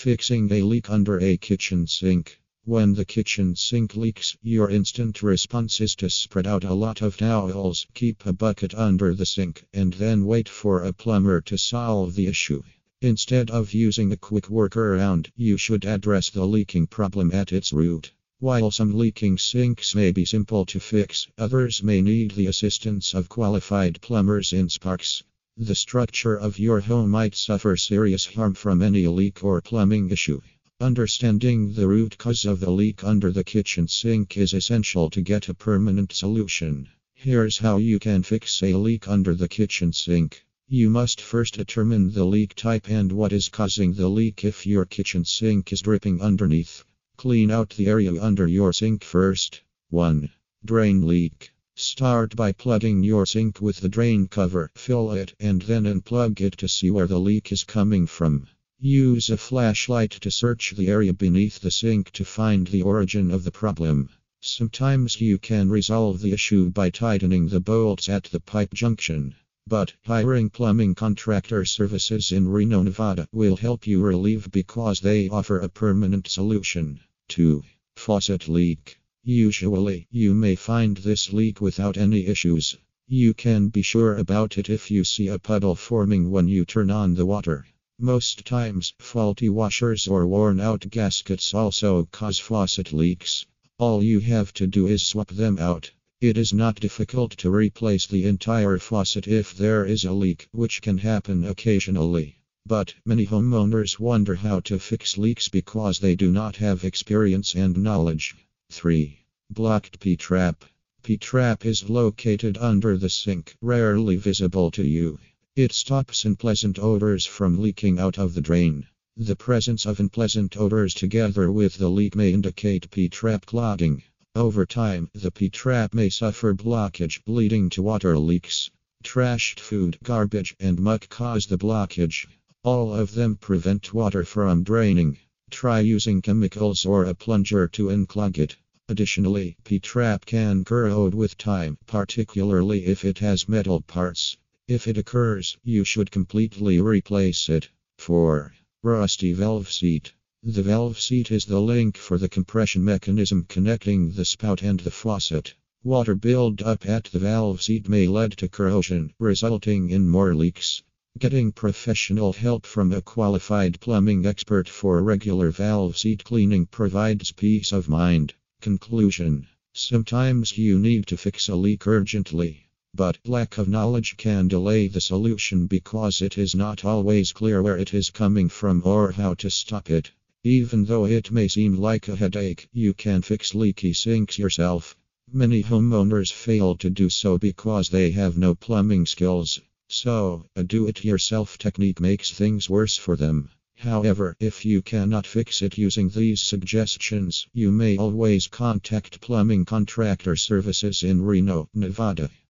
Fixing a leak under a kitchen sink. When the kitchen sink leaks, your instant response is to spread out a lot of towels, keep a bucket under the sink, and then wait for a plumber to solve the issue. Instead of using a quick workaround, you should address the leaking problem at its root. While some leaking sinks may be simple to fix, others may need the assistance of qualified plumbers in sparks. The structure of your home might suffer serious harm from any leak or plumbing issue. Understanding the root cause of the leak under the kitchen sink is essential to get a permanent solution. Here's how you can fix a leak under the kitchen sink. You must first determine the leak type and what is causing the leak if your kitchen sink is dripping underneath. Clean out the area under your sink first. 1. Drain leak. Start by plugging your sink with the drain cover, fill it, and then unplug it to see where the leak is coming from. Use a flashlight to search the area beneath the sink to find the origin of the problem. Sometimes you can resolve the issue by tightening the bolts at the pipe junction. But hiring plumbing contractor services in Reno, Nevada will help you relieve because they offer a permanent solution. 2. Faucet leak. Usually, you may find this leak without any issues. You can be sure about it if you see a puddle forming when you turn on the water. Most times, faulty washers or worn out gaskets also cause faucet leaks. All you have to do is swap them out. It is not difficult to replace the entire faucet if there is a leak, which can happen occasionally. But many homeowners wonder how to fix leaks because they do not have experience and knowledge. 3. Blocked P trap. P trap is located under the sink, rarely visible to you. It stops unpleasant odors from leaking out of the drain. The presence of unpleasant odors together with the leak may indicate P trap clogging. Over time, the P trap may suffer blockage, leading to water leaks. Trashed food, garbage, and muck cause the blockage. All of them prevent water from draining. Try using chemicals or a plunger to unclog it. Additionally, P-trap can corrode with time, particularly if it has metal parts. If it occurs, you should completely replace it. 4. Rusty valve seat. The valve seat is the link for the compression mechanism connecting the spout and the faucet. Water buildup at the valve seat may lead to corrosion, resulting in more leaks. Getting professional help from a qualified plumbing expert for regular valve seat cleaning provides peace of mind. Conclusion Sometimes you need to fix a leak urgently, but lack of knowledge can delay the solution because it is not always clear where it is coming from or how to stop it. Even though it may seem like a headache, you can fix leaky sinks yourself. Many homeowners fail to do so because they have no plumbing skills. So, a do it yourself technique makes things worse for them. However, if you cannot fix it using these suggestions, you may always contact plumbing contractor services in Reno, Nevada.